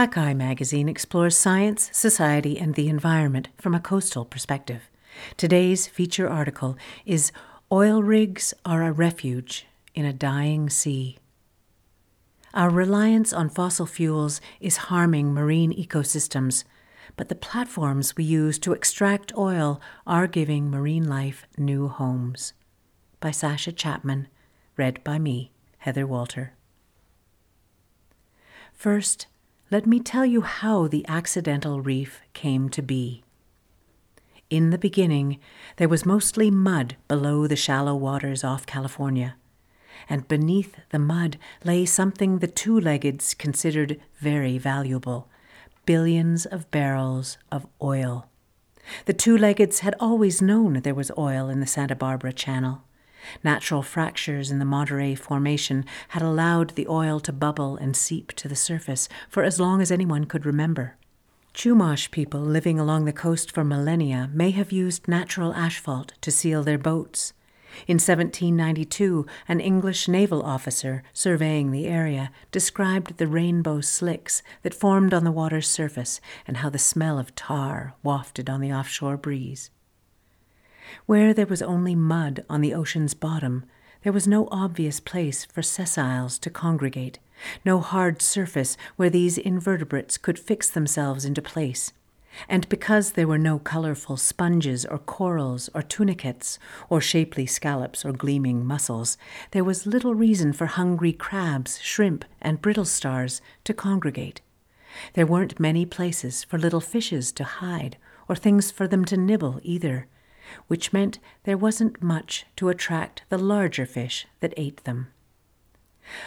Hakai magazine explores science, society, and the environment from a coastal perspective. Today's feature article is Oil Rigs Are a Refuge in a Dying Sea. Our reliance on fossil fuels is harming marine ecosystems, but the platforms we use to extract oil are giving marine life new homes. By Sasha Chapman, read by me, Heather Walter. First, let me tell you how the accidental reef came to be. In the beginning, there was mostly mud below the shallow waters off California, and beneath the mud lay something the two leggeds considered very valuable billions of barrels of oil. The two leggeds had always known there was oil in the Santa Barbara Channel. Natural fractures in the Monterey Formation had allowed the oil to bubble and seep to the surface for as long as anyone could remember. Chumash people living along the coast for millennia may have used natural asphalt to seal their boats. In 1792, an English naval officer surveying the area described the rainbow slicks that formed on the water's surface and how the smell of tar wafted on the offshore breeze. Where there was only mud on the ocean's bottom, there was no obvious place for sessiles to congregate, no hard surface where these invertebrates could fix themselves into place. And because there were no colorful sponges or corals or tunicates or shapely scallops or gleaming mussels, there was little reason for hungry crabs, shrimp, and brittle stars to congregate. There weren't many places for little fishes to hide or things for them to nibble either which meant there wasn't much to attract the larger fish that ate them.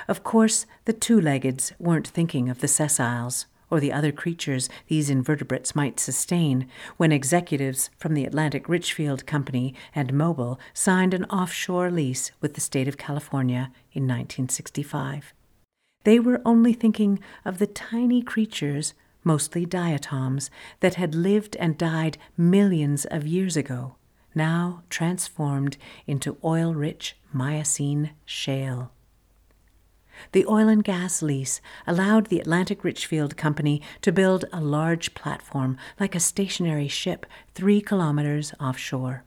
Of course, the two leggeds weren't thinking of the sessiles or the other creatures these invertebrates might sustain when executives from the Atlantic Richfield Company and Mobil signed an offshore lease with the state of California in 1965. They were only thinking of the tiny creatures, mostly diatoms, that had lived and died millions of years ago now transformed into oil rich Miocene shale. The oil and gas lease allowed the Atlantic Richfield Company to build a large platform like a stationary ship three kilometers offshore.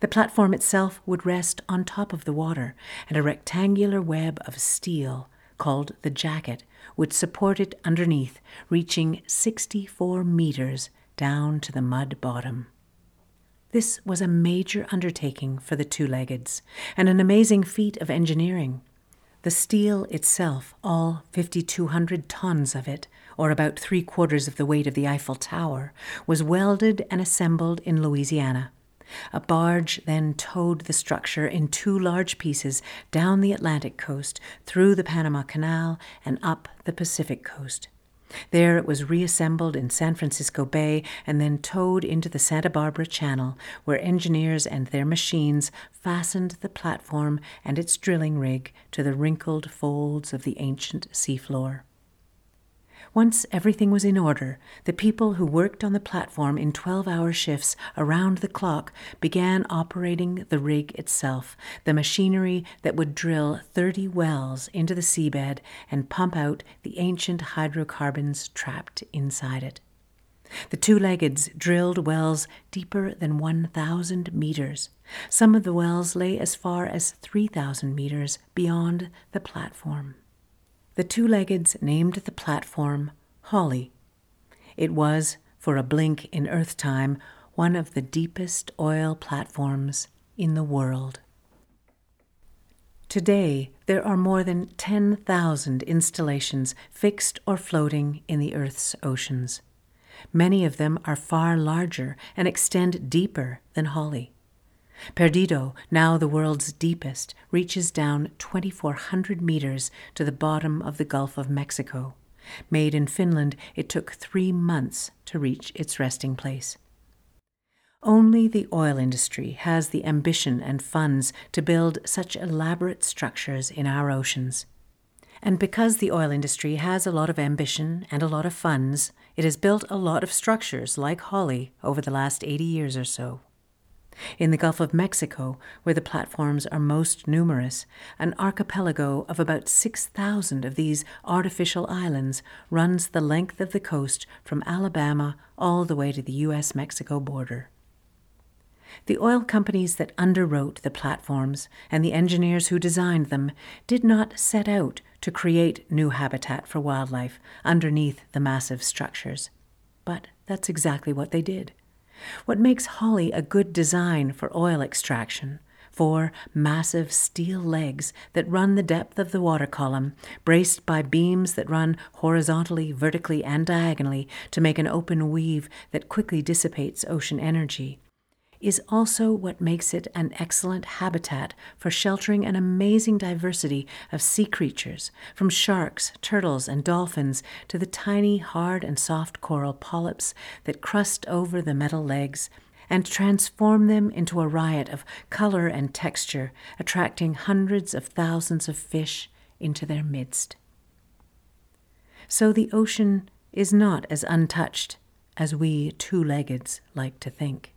The platform itself would rest on top of the water, and a rectangular web of steel, called the jacket, would support it underneath, reaching 64 meters down to the mud bottom. This was a major undertaking for the two leggeds and an amazing feat of engineering. The steel itself, all 5,200 tons of it, or about three quarters of the weight of the Eiffel Tower, was welded and assembled in Louisiana. A barge then towed the structure in two large pieces down the Atlantic coast, through the Panama Canal, and up the Pacific coast. There it was reassembled in San Francisco Bay and then towed into the Santa Barbara Channel, where engineers and their machines fastened the platform and its drilling rig to the wrinkled folds of the ancient seafloor. Once everything was in order, the people who worked on the platform in 12 hour shifts around the clock began operating the rig itself, the machinery that would drill 30 wells into the seabed and pump out the ancient hydrocarbons trapped inside it. The two leggeds drilled wells deeper than 1,000 meters. Some of the wells lay as far as 3,000 meters beyond the platform. The two leggeds named the platform Holly. It was, for a blink in Earth time, one of the deepest oil platforms in the world. Today, there are more than 10,000 installations fixed or floating in the Earth's oceans. Many of them are far larger and extend deeper than Holly. Perdido, now the world's deepest, reaches down 2,400 meters to the bottom of the Gulf of Mexico. Made in Finland, it took three months to reach its resting place. Only the oil industry has the ambition and funds to build such elaborate structures in our oceans. And because the oil industry has a lot of ambition and a lot of funds, it has built a lot of structures like Holly over the last 80 years or so. In the Gulf of Mexico, where the platforms are most numerous, an archipelago of about 6,000 of these artificial islands runs the length of the coast from Alabama all the way to the U.S. Mexico border. The oil companies that underwrote the platforms and the engineers who designed them did not set out to create new habitat for wildlife underneath the massive structures. But that's exactly what they did. What makes holly a good design for oil extraction? Four massive steel legs that run the depth of the water column, braced by beams that run horizontally, vertically, and diagonally to make an open weave that quickly dissipates ocean energy is also what makes it an excellent habitat for sheltering an amazing diversity of sea creatures, from sharks, turtles, and dolphins to the tiny, hard, and soft coral polyps that crust over the metal legs and transform them into a riot of color and texture, attracting hundreds of thousands of fish into their midst. So the ocean is not as untouched as we two leggeds like to think.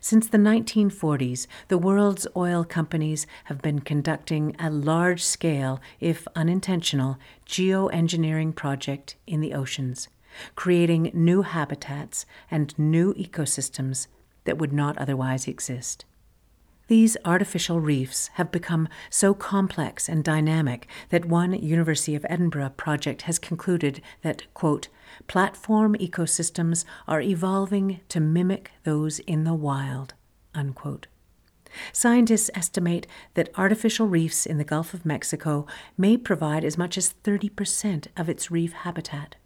Since the 1940s, the world's oil companies have been conducting a large scale, if unintentional, geoengineering project in the oceans, creating new habitats and new ecosystems that would not otherwise exist. These artificial reefs have become so complex and dynamic that one University of Edinburgh project has concluded that, quote, platform ecosystems are evolving to mimic those in the wild, unquote. Scientists estimate that artificial reefs in the Gulf of Mexico may provide as much as 30% of its reef habitat.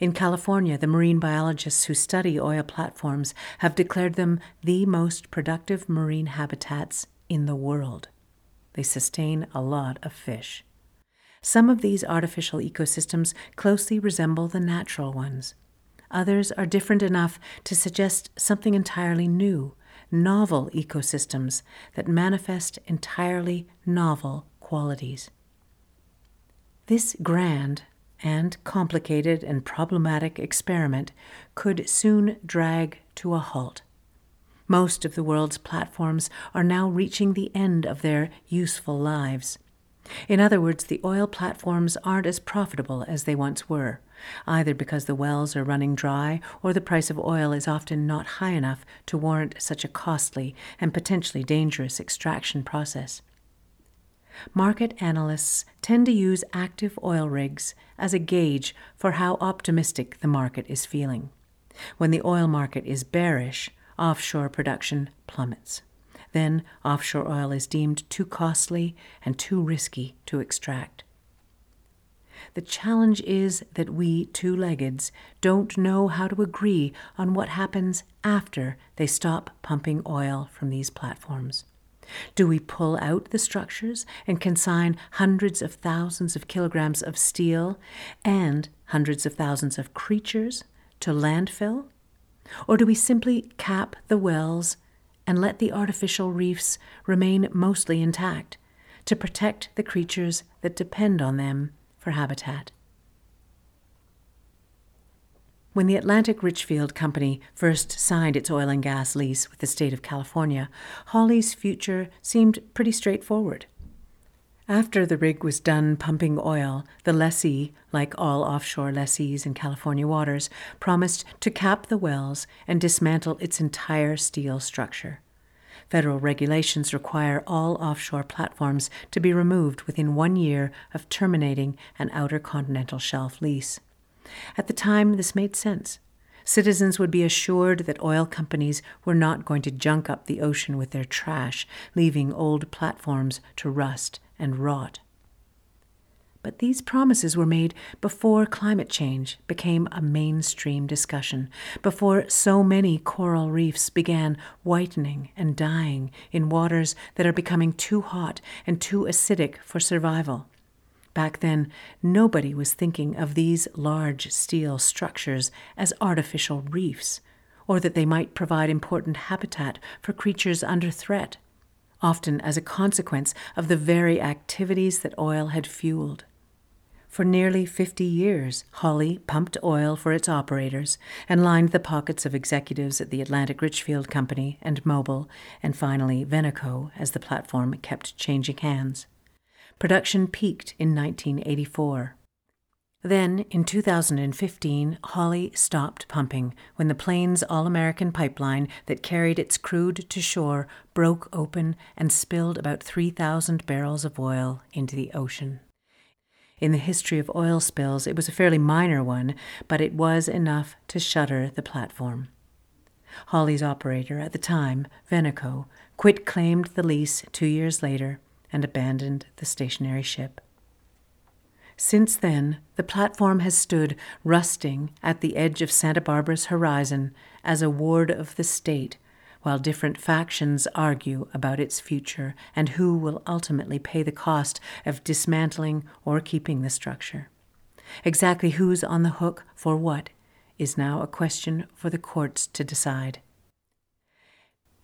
In California, the marine biologists who study oil platforms have declared them the most productive marine habitats in the world. They sustain a lot of fish. Some of these artificial ecosystems closely resemble the natural ones. Others are different enough to suggest something entirely new, novel ecosystems that manifest entirely novel qualities. This grand and complicated and problematic experiment could soon drag to a halt. Most of the world's platforms are now reaching the end of their useful lives. In other words, the oil platforms aren't as profitable as they once were, either because the wells are running dry or the price of oil is often not high enough to warrant such a costly and potentially dangerous extraction process. Market analysts tend to use active oil rigs as a gauge for how optimistic the market is feeling. When the oil market is bearish, offshore production plummets. Then offshore oil is deemed too costly and too risky to extract. The challenge is that we two leggeds don't know how to agree on what happens after they stop pumping oil from these platforms. Do we pull out the structures and consign hundreds of thousands of kilograms of steel and hundreds of thousands of creatures to landfill? Or do we simply cap the wells and let the artificial reefs remain mostly intact to protect the creatures that depend on them for habitat? When the Atlantic Richfield Company first signed its oil and gas lease with the state of California, Holly's future seemed pretty straightforward. After the rig was done pumping oil, the lessee, like all offshore lessees in California waters, promised to cap the wells and dismantle its entire steel structure. Federal regulations require all offshore platforms to be removed within one year of terminating an outer continental shelf lease. At the time, this made sense. Citizens would be assured that oil companies were not going to junk up the ocean with their trash, leaving old platforms to rust and rot. But these promises were made before climate change became a mainstream discussion, before so many coral reefs began whitening and dying in waters that are becoming too hot and too acidic for survival. Back then, nobody was thinking of these large steel structures as artificial reefs, or that they might provide important habitat for creatures under threat, often as a consequence of the very activities that oil had fueled. For nearly 50 years, Holly pumped oil for its operators and lined the pockets of executives at the Atlantic Richfield Company and Mobil, and finally Venoco as the platform kept changing hands. Production peaked in 1984. Then, in 2015, Holly stopped pumping when the Plains All American pipeline that carried its crude to shore broke open and spilled about 3,000 barrels of oil into the ocean. In the history of oil spills, it was a fairly minor one, but it was enough to shutter the platform. Holly's operator at the time, Venoco, quit claimed the lease two years later and abandoned the stationary ship. Since then, the platform has stood rusting at the edge of Santa Barbara's horizon as a ward of the state while different factions argue about its future and who will ultimately pay the cost of dismantling or keeping the structure. Exactly who's on the hook for what is now a question for the courts to decide.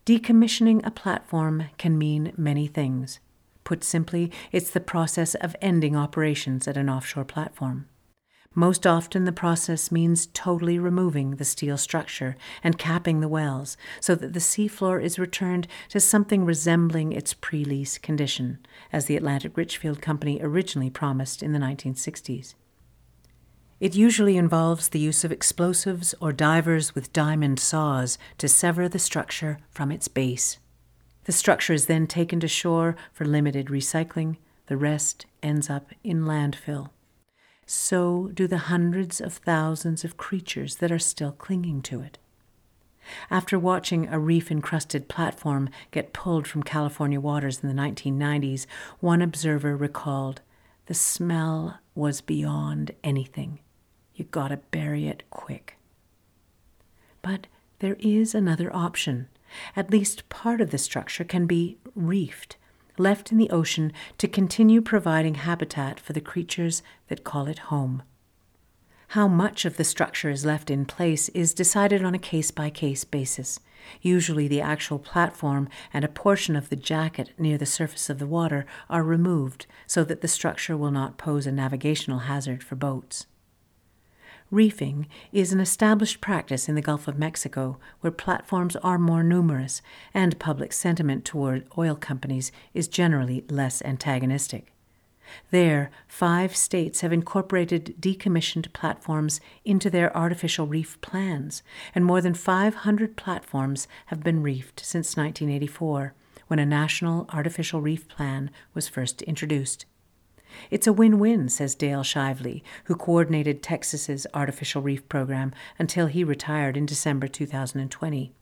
Decommissioning a platform can mean many things. Put simply, it's the process of ending operations at an offshore platform. Most often, the process means totally removing the steel structure and capping the wells so that the seafloor is returned to something resembling its pre lease condition, as the Atlantic Richfield Company originally promised in the 1960s. It usually involves the use of explosives or divers with diamond saws to sever the structure from its base. The structure is then taken to shore for limited recycling, the rest ends up in landfill so do the hundreds of thousands of creatures that are still clinging to it. After watching a reef encrusted platform get pulled from California waters in the 1990s, one observer recalled the smell was beyond anything. You gotta bury it quick. But there is another option. At least part of the structure can be reefed left in the ocean to continue providing habitat for the creatures that call it home. How much of the structure is left in place is decided on a case by case basis. Usually, the actual platform and a portion of the jacket near the surface of the water are removed so that the structure will not pose a navigational hazard for boats. Reefing is an established practice in the Gulf of Mexico where platforms are more numerous and public sentiment toward oil companies is generally less antagonistic. There, five states have incorporated decommissioned platforms into their artificial reef plans, and more than 500 platforms have been reefed since 1984, when a national artificial reef plan was first introduced. It's a win win, says Dale Shively, who coordinated Texas's artificial reef program until he retired in December 2020.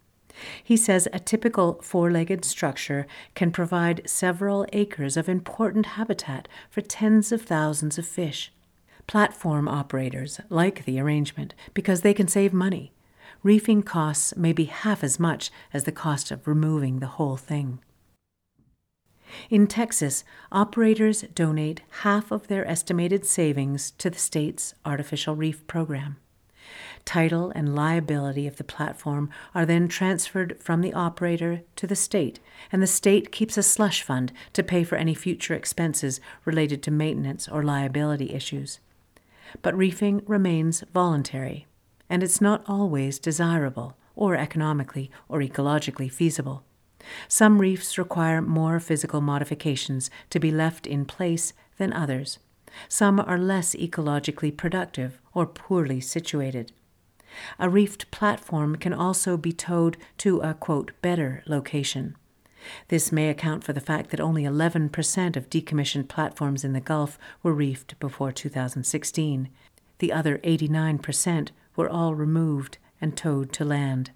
He says a typical four legged structure can provide several acres of important habitat for tens of thousands of fish. Platform operators like the arrangement because they can save money. Reefing costs may be half as much as the cost of removing the whole thing. In Texas, operators donate half of their estimated savings to the state's artificial reef program. Title and liability of the platform are then transferred from the operator to the state, and the state keeps a slush fund to pay for any future expenses related to maintenance or liability issues. But reefing remains voluntary, and it's not always desirable or economically or ecologically feasible. Some reefs require more physical modifications to be left in place than others. Some are less ecologically productive or poorly situated. A reefed platform can also be towed to a quote, better location. This may account for the fact that only 11% of decommissioned platforms in the Gulf were reefed before 2016. The other 89% were all removed and towed to land.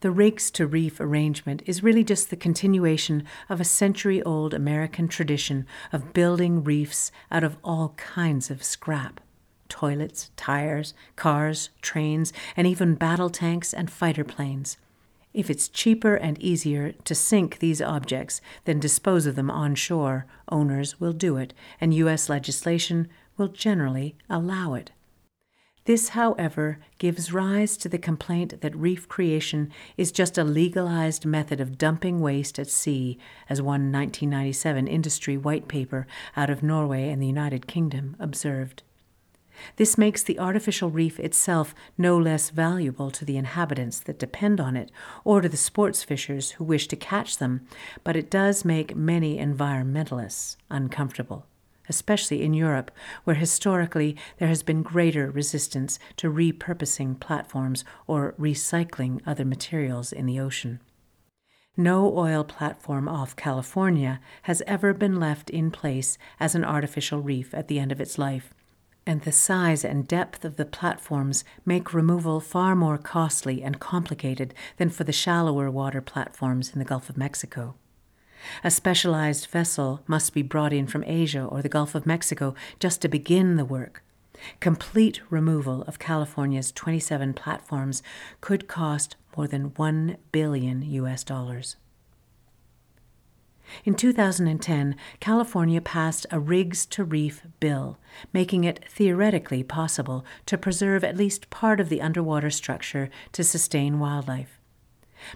The rigs to reef arrangement is really just the continuation of a century old American tradition of building reefs out of all kinds of scrap toilets, tires, cars, trains, and even battle tanks and fighter planes. If it's cheaper and easier to sink these objects than dispose of them on shore, owners will do it, and U.S. legislation will generally allow it. This, however, gives rise to the complaint that reef creation is just a legalized method of dumping waste at sea, as one 1997 industry white paper out of Norway and the United Kingdom observed. This makes the artificial reef itself no less valuable to the inhabitants that depend on it or to the sports fishers who wish to catch them, but it does make many environmentalists uncomfortable especially in Europe, where historically there has been greater resistance to repurposing platforms or recycling other materials in the ocean. No oil platform off California has ever been left in place as an artificial reef at the end of its life, and the size and depth of the platforms make removal far more costly and complicated than for the shallower water platforms in the Gulf of Mexico. A specialized vessel must be brought in from Asia or the Gulf of Mexico just to begin the work. Complete removal of California's 27 platforms could cost more than 1 billion US dollars. In 2010, California passed a rigs to reef bill, making it theoretically possible to preserve at least part of the underwater structure to sustain wildlife.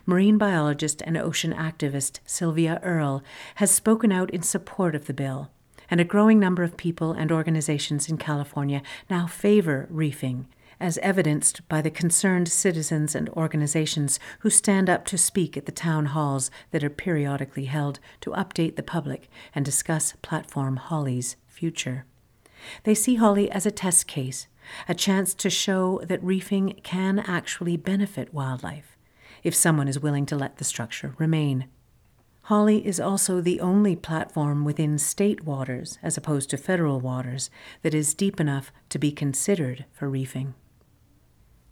Marine biologist and ocean activist Sylvia Earle has spoken out in support of the bill, and a growing number of people and organizations in California now favor reefing, as evidenced by the concerned citizens and organizations who stand up to speak at the town halls that are periodically held to update the public and discuss Platform Holly's future. They see Holly as a test case, a chance to show that reefing can actually benefit wildlife if someone is willing to let the structure remain. Holly is also the only platform within state waters, as opposed to federal waters, that is deep enough to be considered for reefing.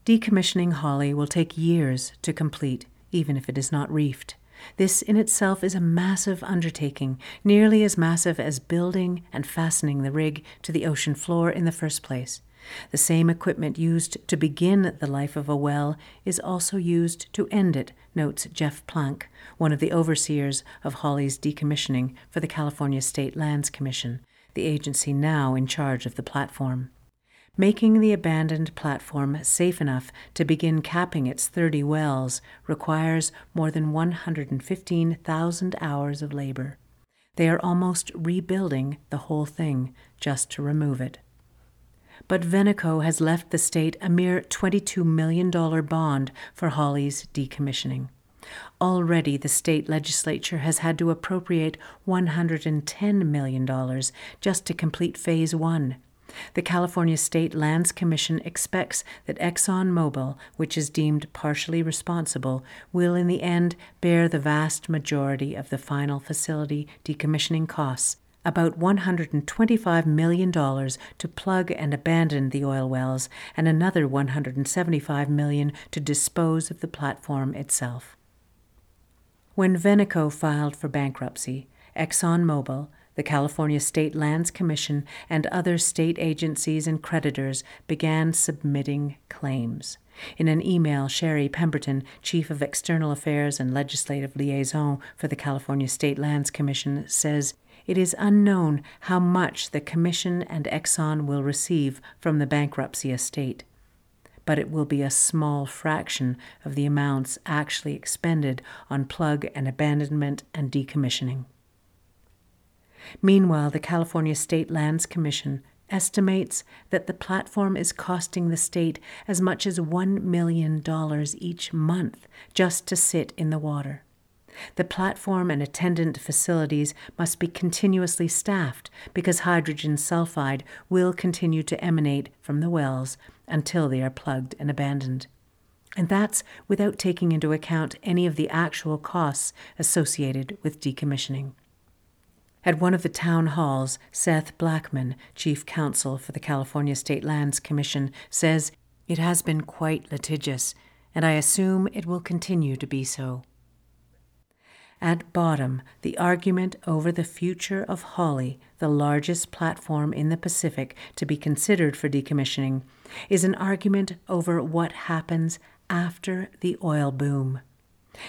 Decommissioning Holly will take years to complete, even if it is not reefed. This in itself is a massive undertaking, nearly as massive as building and fastening the rig to the ocean floor in the first place. The same equipment used to begin the life of a well is also used to end it, notes Jeff Plank, one of the overseers of Holly's decommissioning for the California State Lands Commission, the agency now in charge of the platform. Making the abandoned platform safe enough to begin capping its 30 wells requires more than 115,000 hours of labor. They are almost rebuilding the whole thing just to remove it but Venoco has left the state a mere $22 million bond for Holly's decommissioning. Already, the state legislature has had to appropriate $110 million just to complete Phase 1. The California State Lands Commission expects that ExxonMobil, which is deemed partially responsible, will in the end bear the vast majority of the final facility decommissioning costs about $125 million to plug and abandon the oil wells and another 175 million to dispose of the platform itself. When Venoco filed for bankruptcy, ExxonMobil, the California State Lands Commission, and other state agencies and creditors began submitting claims. In an email, Sherry Pemberton, Chief of External Affairs and Legislative Liaison for the California State Lands Commission, says it is unknown how much the Commission and Exxon will receive from the bankruptcy estate, but it will be a small fraction of the amounts actually expended on plug and abandonment and decommissioning. Meanwhile, the California State Lands Commission estimates that the platform is costing the state as much as $1 million each month just to sit in the water. The platform and attendant facilities must be continuously staffed because hydrogen sulfide will continue to emanate from the wells until they are plugged and abandoned. And that's without taking into account any of the actual costs associated with decommissioning. At one of the town halls, Seth Blackman, chief counsel for the California State Lands Commission, says it has been quite litigious, and I assume it will continue to be so. At bottom, the argument over the future of Holly, the largest platform in the Pacific to be considered for decommissioning, is an argument over what happens after the oil boom.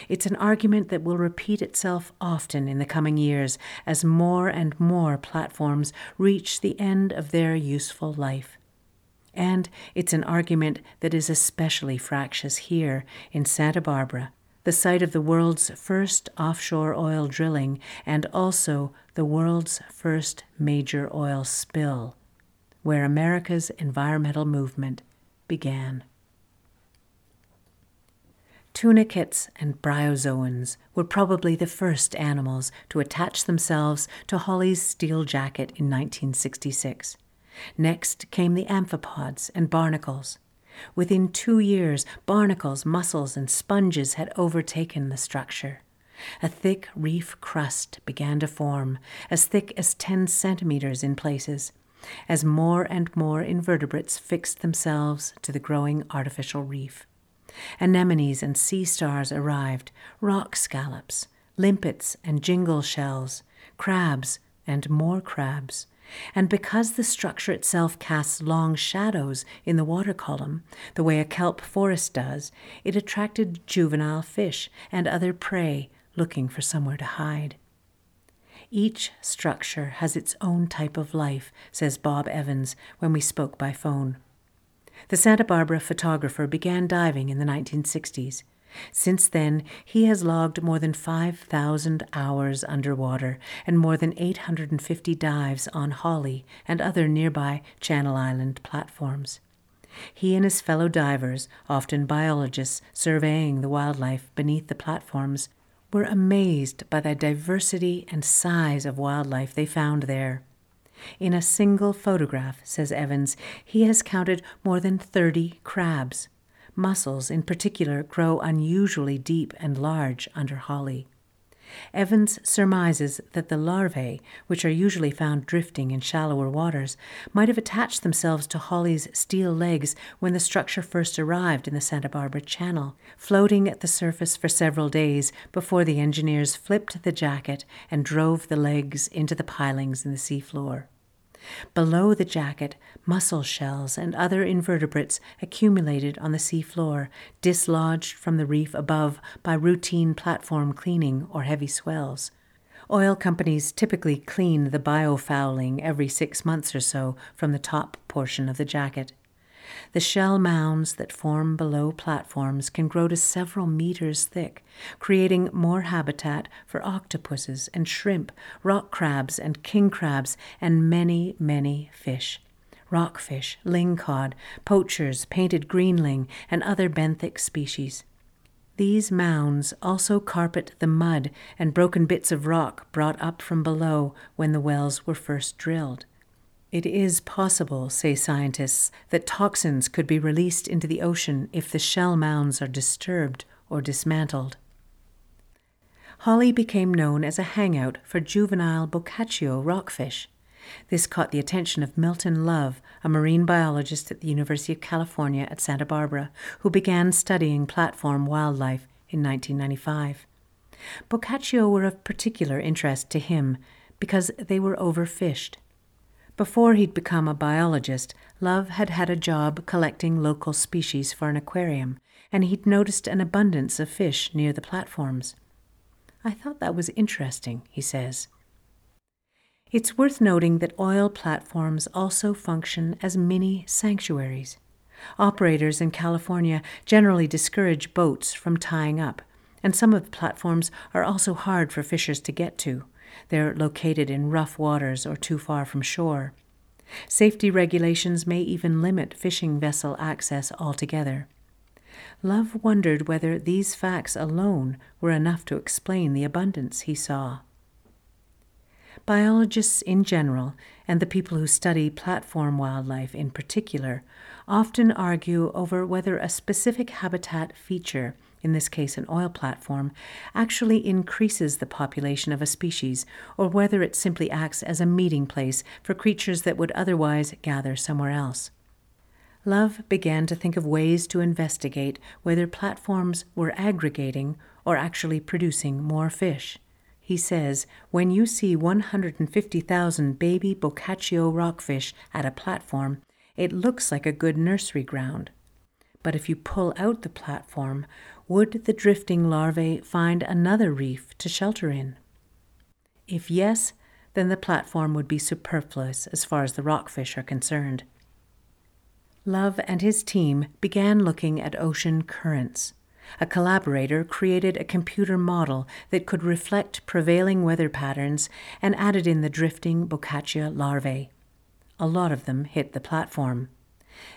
It's an argument that will repeat itself often in the coming years as more and more platforms reach the end of their useful life. And it's an argument that is especially fractious here in Santa Barbara, the site of the world's first offshore oil drilling and also the world's first major oil spill, where America's environmental movement began. Tunicates and bryozoans were probably the first animals to attach themselves to Holly's steel jacket in 1966. Next came the amphipods and barnacles. Within two years, barnacles, mussels, and sponges had overtaken the structure. A thick reef crust began to form, as thick as 10 centimeters in places, as more and more invertebrates fixed themselves to the growing artificial reef. Anemones and sea stars arrived, rock scallops, limpets and jingle shells, crabs and more crabs. And because the structure itself casts long shadows in the water column, the way a kelp forest does, it attracted juvenile fish and other prey looking for somewhere to hide. Each structure has its own type of life, says Bob Evans when we spoke by phone. The Santa Barbara photographer began diving in the 1960s. Since then, he has logged more than 5,000 hours underwater and more than 850 dives on Holly and other nearby Channel Island platforms. He and his fellow divers, often biologists surveying the wildlife beneath the platforms, were amazed by the diversity and size of wildlife they found there. In a single photograph, says Evans, he has counted more than 30 crabs. Mussels, in particular, grow unusually deep and large under Holly. Evans surmises that the larvae, which are usually found drifting in shallower waters, might have attached themselves to Holly's steel legs when the structure first arrived in the Santa Barbara Channel, floating at the surface for several days before the engineers flipped the jacket and drove the legs into the pilings in the seafloor. Below the jacket, mussel shells and other invertebrates accumulated on the seafloor, dislodged from the reef above by routine platform cleaning or heavy swells. Oil companies typically clean the biofouling every six months or so from the top portion of the jacket. The shell mounds that form below platforms can grow to several meters thick, creating more habitat for octopuses and shrimp, rock crabs and king crabs, and many, many fish. Rockfish, lingcod, poachers, painted greenling, and other benthic species. These mounds also carpet the mud and broken bits of rock brought up from below when the wells were first drilled. It is possible, say scientists, that toxins could be released into the ocean if the shell mounds are disturbed or dismantled. Holly became known as a hangout for juvenile Boccaccio rockfish. This caught the attention of Milton Love, a marine biologist at the University of California at Santa Barbara, who began studying platform wildlife in 1995. Boccaccio were of particular interest to him because they were overfished. Before he'd become a biologist, Love had had a job collecting local species for an aquarium, and he'd noticed an abundance of fish near the platforms. I thought that was interesting, he says. It's worth noting that oil platforms also function as mini sanctuaries. Operators in California generally discourage boats from tying up, and some of the platforms are also hard for fishers to get to. They're located in rough waters or too far from shore. Safety regulations may even limit fishing vessel access altogether. Love wondered whether these facts alone were enough to explain the abundance he saw. Biologists in general, and the people who study platform wildlife in particular, often argue over whether a specific habitat feature in this case an oil platform, actually increases the population of a species, or whether it simply acts as a meeting place for creatures that would otherwise gather somewhere else. Love began to think of ways to investigate whether platforms were aggregating or actually producing more fish. He says, when you see 150,000 baby Boccaccio rockfish at a platform, it looks like a good nursery ground. But if you pull out the platform, would the drifting larvae find another reef to shelter in? If yes, then the platform would be superfluous as far as the rockfish are concerned. Love and his team began looking at ocean currents. A collaborator created a computer model that could reflect prevailing weather patterns and added in the drifting Boccaccio larvae. A lot of them hit the platform.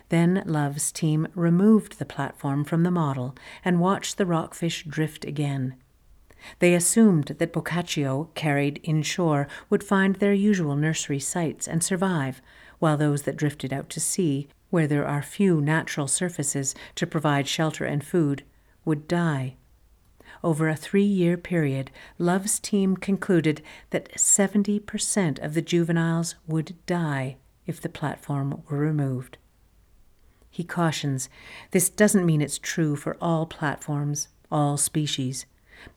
Then Love's team removed the platform from the model and watched the rockfish drift again. They assumed that Boccaccio, carried inshore, would find their usual nursery sites and survive, while those that drifted out to sea, where there are few natural surfaces to provide shelter and food, would die. Over a three year period, Love's team concluded that 70% of the juveniles would die if the platform were removed. He cautions this doesn't mean it's true for all platforms, all species,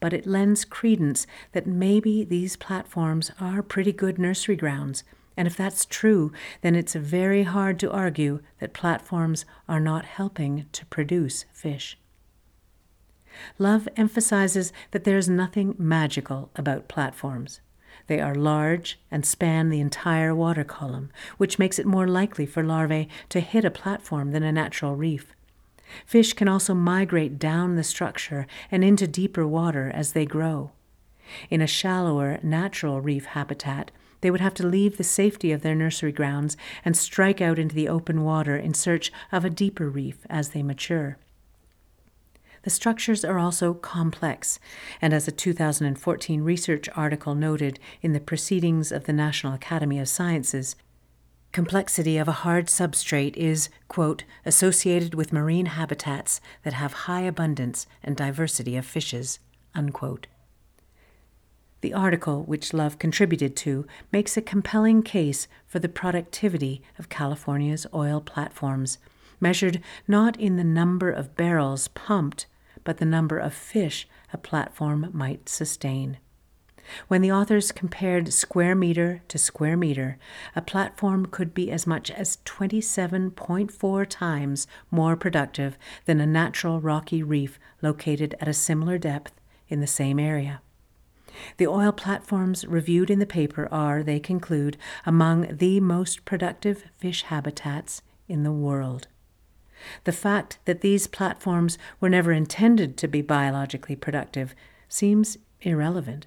but it lends credence that maybe these platforms are pretty good nursery grounds. And if that's true, then it's very hard to argue that platforms are not helping to produce fish. Love emphasizes that there's nothing magical about platforms. They are large and span the entire water column, which makes it more likely for larvae to hit a platform than a natural reef. Fish can also migrate down the structure and into deeper water as they grow. In a shallower natural reef habitat, they would have to leave the safety of their nursery grounds and strike out into the open water in search of a deeper reef as they mature. The structures are also complex, and as a 2014 research article noted in the Proceedings of the National Academy of Sciences, complexity of a hard substrate is, quote, associated with marine habitats that have high abundance and diversity of fishes, unquote. The article, which Love contributed to, makes a compelling case for the productivity of California's oil platforms, measured not in the number of barrels pumped but the number of fish a platform might sustain. When the authors compared square meter to square meter, a platform could be as much as 27.4 times more productive than a natural rocky reef located at a similar depth in the same area. The oil platforms reviewed in the paper are, they conclude, among the most productive fish habitats in the world. The fact that these platforms were never intended to be biologically productive seems irrelevant.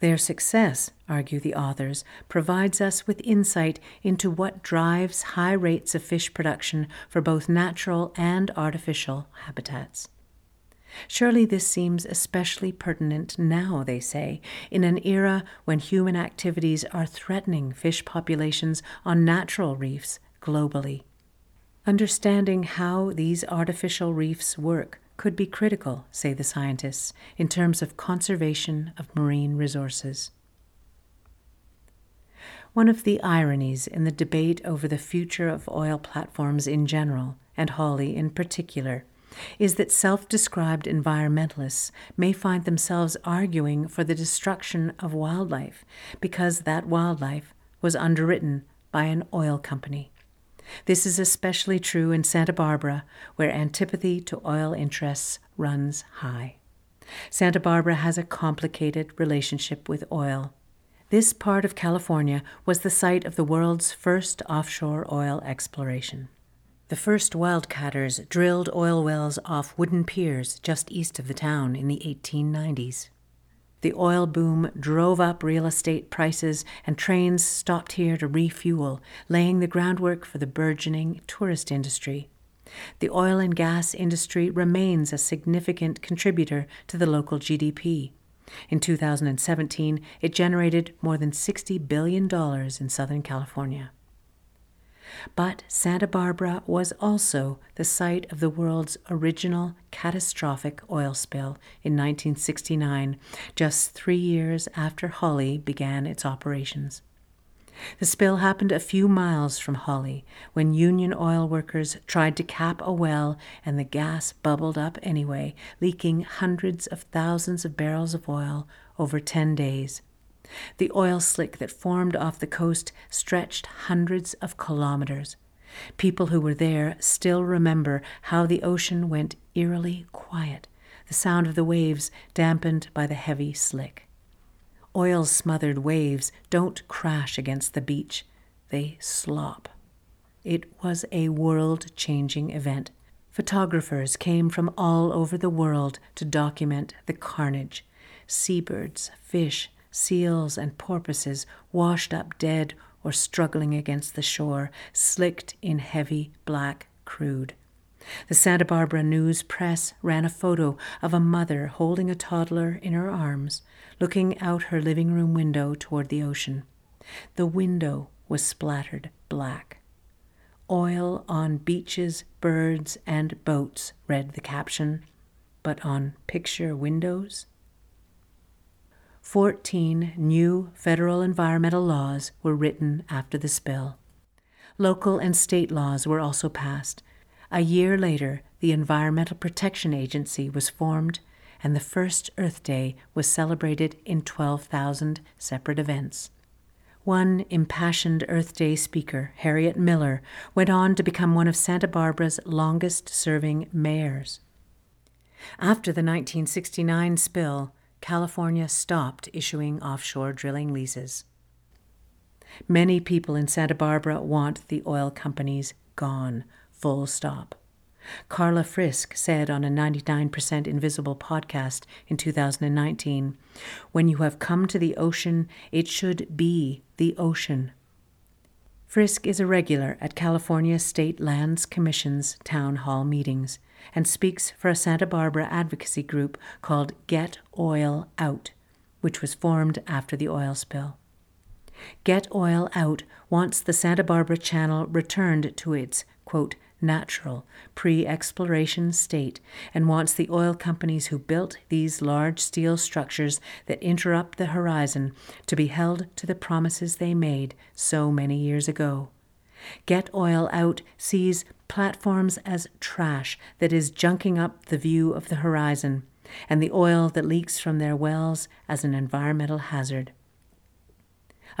Their success, argue the authors, provides us with insight into what drives high rates of fish production for both natural and artificial habitats. Surely this seems especially pertinent now, they say, in an era when human activities are threatening fish populations on natural reefs globally. Understanding how these artificial reefs work could be critical, say the scientists, in terms of conservation of marine resources. One of the ironies in the debate over the future of oil platforms in general, and Holly in particular, is that self described environmentalists may find themselves arguing for the destruction of wildlife because that wildlife was underwritten by an oil company. This is especially true in Santa Barbara, where antipathy to oil interests runs high. Santa Barbara has a complicated relationship with oil. This part of California was the site of the world's first offshore oil exploration. The first wildcatters drilled oil wells off wooden piers just east of the town in the 1890s. The oil boom drove up real estate prices, and trains stopped here to refuel, laying the groundwork for the burgeoning tourist industry. The oil and gas industry remains a significant contributor to the local GDP. In 2017, it generated more than $60 billion in Southern California. But Santa Barbara was also the site of the world's original catastrophic oil spill in 1969, just three years after Holly began its operations. The spill happened a few miles from Holly when Union oil workers tried to cap a well and the gas bubbled up anyway, leaking hundreds of thousands of barrels of oil over 10 days. The oil slick that formed off the coast stretched hundreds of kilometers. People who were there still remember how the ocean went eerily quiet, the sound of the waves dampened by the heavy slick. Oil smothered waves don't crash against the beach, they slop. It was a world changing event. Photographers came from all over the world to document the carnage. Seabirds, fish, seals, and porpoises washed up dead or struggling against the shore, slicked in heavy black crude. The Santa Barbara News Press ran a photo of a mother holding a toddler in her arms, looking out her living room window toward the ocean. The window was splattered black. Oil on beaches, birds, and boats, read the caption, but on picture windows? 14 new federal environmental laws were written after the spill. Local and state laws were also passed. A year later, the Environmental Protection Agency was formed, and the first Earth Day was celebrated in 12,000 separate events. One impassioned Earth Day speaker, Harriet Miller, went on to become one of Santa Barbara's longest serving mayors. After the 1969 spill, California stopped issuing offshore drilling leases. Many people in Santa Barbara want the oil companies gone, full stop. Carla Frisk said on a 99% Invisible podcast in 2019 When you have come to the ocean, it should be the ocean. Frisk is a regular at California State Lands Commission's town hall meetings and speaks for a Santa Barbara advocacy group called Get Oil Out, which was formed after the oil spill. Get Oil Out wants the Santa Barbara Channel returned to its, quote, natural, pre exploration state and wants the oil companies who built these large steel structures that interrupt the horizon to be held to the promises they made so many years ago. Get Oil Out sees platforms as trash that is junking up the view of the horizon, and the oil that leaks from their wells as an environmental hazard.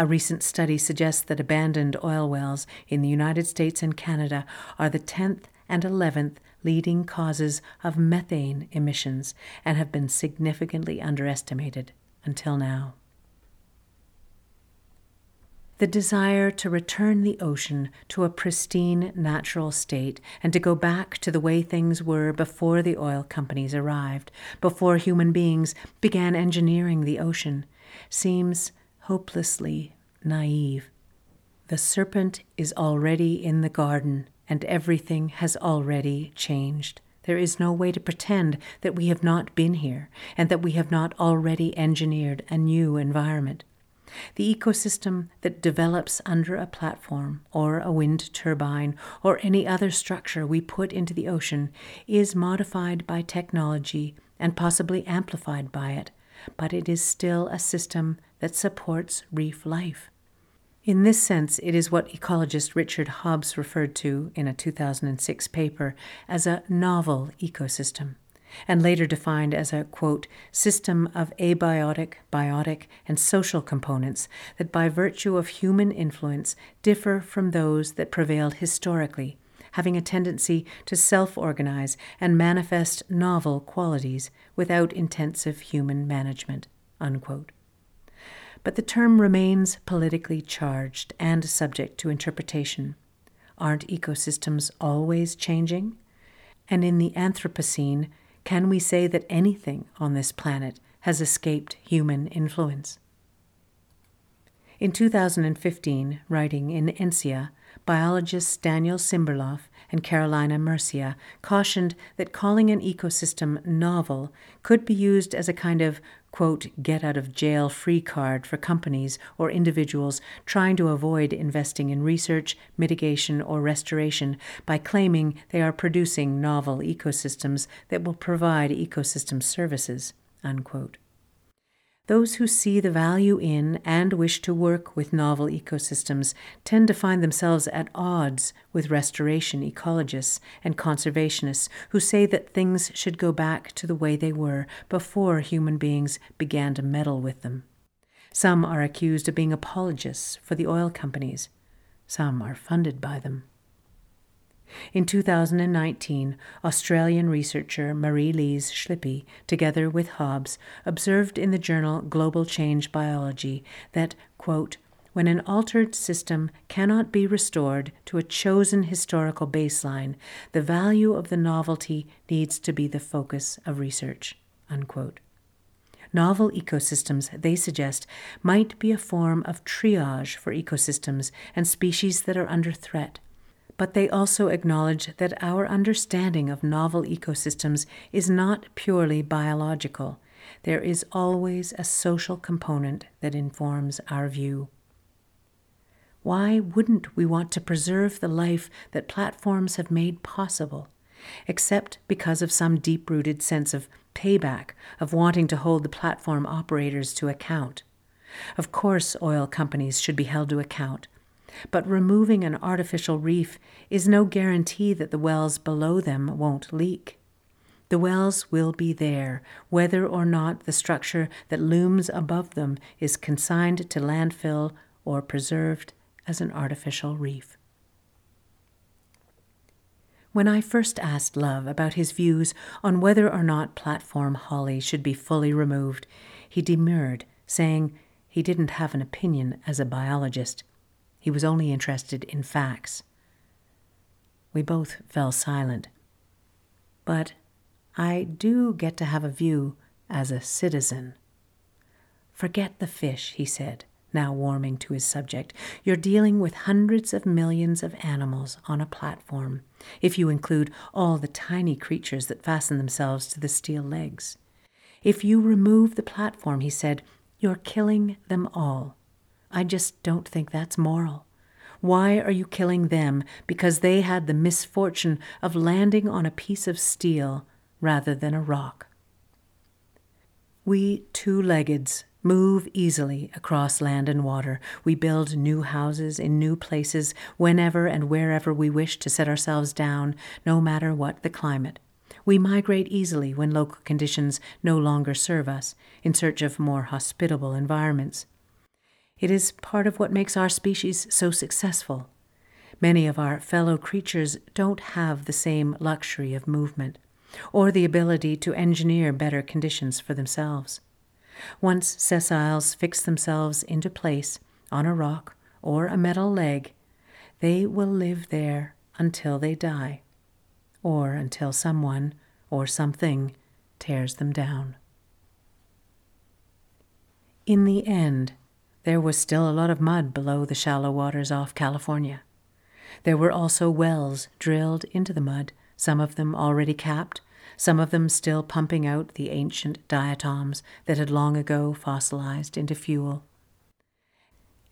A recent study suggests that abandoned oil wells in the United States and Canada are the 10th and 11th leading causes of methane emissions and have been significantly underestimated until now. The desire to return the ocean to a pristine natural state and to go back to the way things were before the oil companies arrived, before human beings began engineering the ocean, seems hopelessly naive. The serpent is already in the garden, and everything has already changed. There is no way to pretend that we have not been here and that we have not already engineered a new environment. The ecosystem that develops under a platform or a wind turbine or any other structure we put into the ocean is modified by technology and possibly amplified by it, but it is still a system that supports reef life. In this sense, it is what ecologist Richard Hobbs referred to in a 2006 paper as a novel ecosystem, and later defined as a, quote, system of abiotic, biotic, and social components that by virtue of human influence differ from those that prevailed historically, having a tendency to self organize and manifest novel qualities without intensive human management, unquote but the term remains politically charged and subject to interpretation. Aren't ecosystems always changing? And in the Anthropocene, can we say that anything on this planet has escaped human influence? In 2015, writing in ENSIA, biologists Daniel Simberloff and Carolina Murcia cautioned that calling an ecosystem novel could be used as a kind of quote, get out of jail free card for companies or individuals trying to avoid investing in research, mitigation, or restoration by claiming they are producing novel ecosystems that will provide ecosystem services, unquote. Those who see the value in and wish to work with novel ecosystems tend to find themselves at odds with restoration ecologists and conservationists who say that things should go back to the way they were before human beings began to meddle with them. Some are accused of being apologists for the oil companies. Some are funded by them. In 2019, Australian researcher Marie-Lise Schläppy, together with Hobbs, observed in the journal Global Change Biology that, quote, When an altered system cannot be restored to a chosen historical baseline, the value of the novelty needs to be the focus of research. Unquote. Novel ecosystems, they suggest, might be a form of triage for ecosystems and species that are under threat. But they also acknowledge that our understanding of novel ecosystems is not purely biological. There is always a social component that informs our view. Why wouldn't we want to preserve the life that platforms have made possible? except because of some deep rooted sense of payback, of wanting to hold the platform operators to account. Of course, oil companies should be held to account, but removing an artificial reef is no guarantee that the wells below them won't leak. The wells will be there, whether or not the structure that looms above them is consigned to landfill or preserved as an artificial reef. When I first asked Love about his views on whether or not platform holly should be fully removed, he demurred, saying he didn't have an opinion as a biologist. He was only interested in facts. We both fell silent. But I do get to have a view as a citizen. Forget the fish, he said now warming to his subject. You're dealing with hundreds of millions of animals on a platform, if you include all the tiny creatures that fasten themselves to the steel legs. If you remove the platform, he said, you're killing them all. I just don't think that's moral. Why are you killing them because they had the misfortune of landing on a piece of steel rather than a rock? We two leggeds move easily across land and water. We build new houses in new places whenever and wherever we wish to set ourselves down, no matter what the climate. We migrate easily when local conditions no longer serve us, in search of more hospitable environments. It is part of what makes our species so successful. Many of our fellow creatures don't have the same luxury of movement, or the ability to engineer better conditions for themselves. Once sessiles fix themselves into place on a rock or a metal leg, they will live there until they die, or until someone or something tears them down. In the end, there was still a lot of mud below the shallow waters off California. There were also wells drilled into the mud, some of them already capped, some of them still pumping out the ancient diatoms that had long ago fossilized into fuel.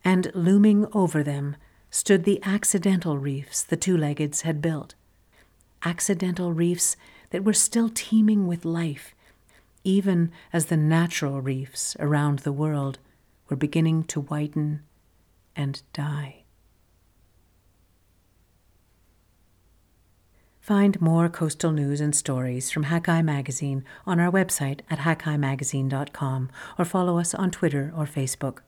And looming over them stood the accidental reefs the two leggeds had built. Accidental reefs that were still teeming with life, even as the natural reefs around the world were beginning to whiten and die. Find more coastal news and stories from Hakai Magazine on our website at hakaimagazine.com or follow us on Twitter or Facebook.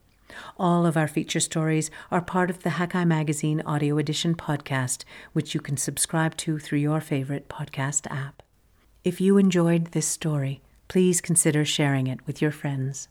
All of our feature stories are part of the Hakai Magazine Audio Edition podcast, which you can subscribe to through your favorite podcast app. If you enjoyed this story, please consider sharing it with your friends.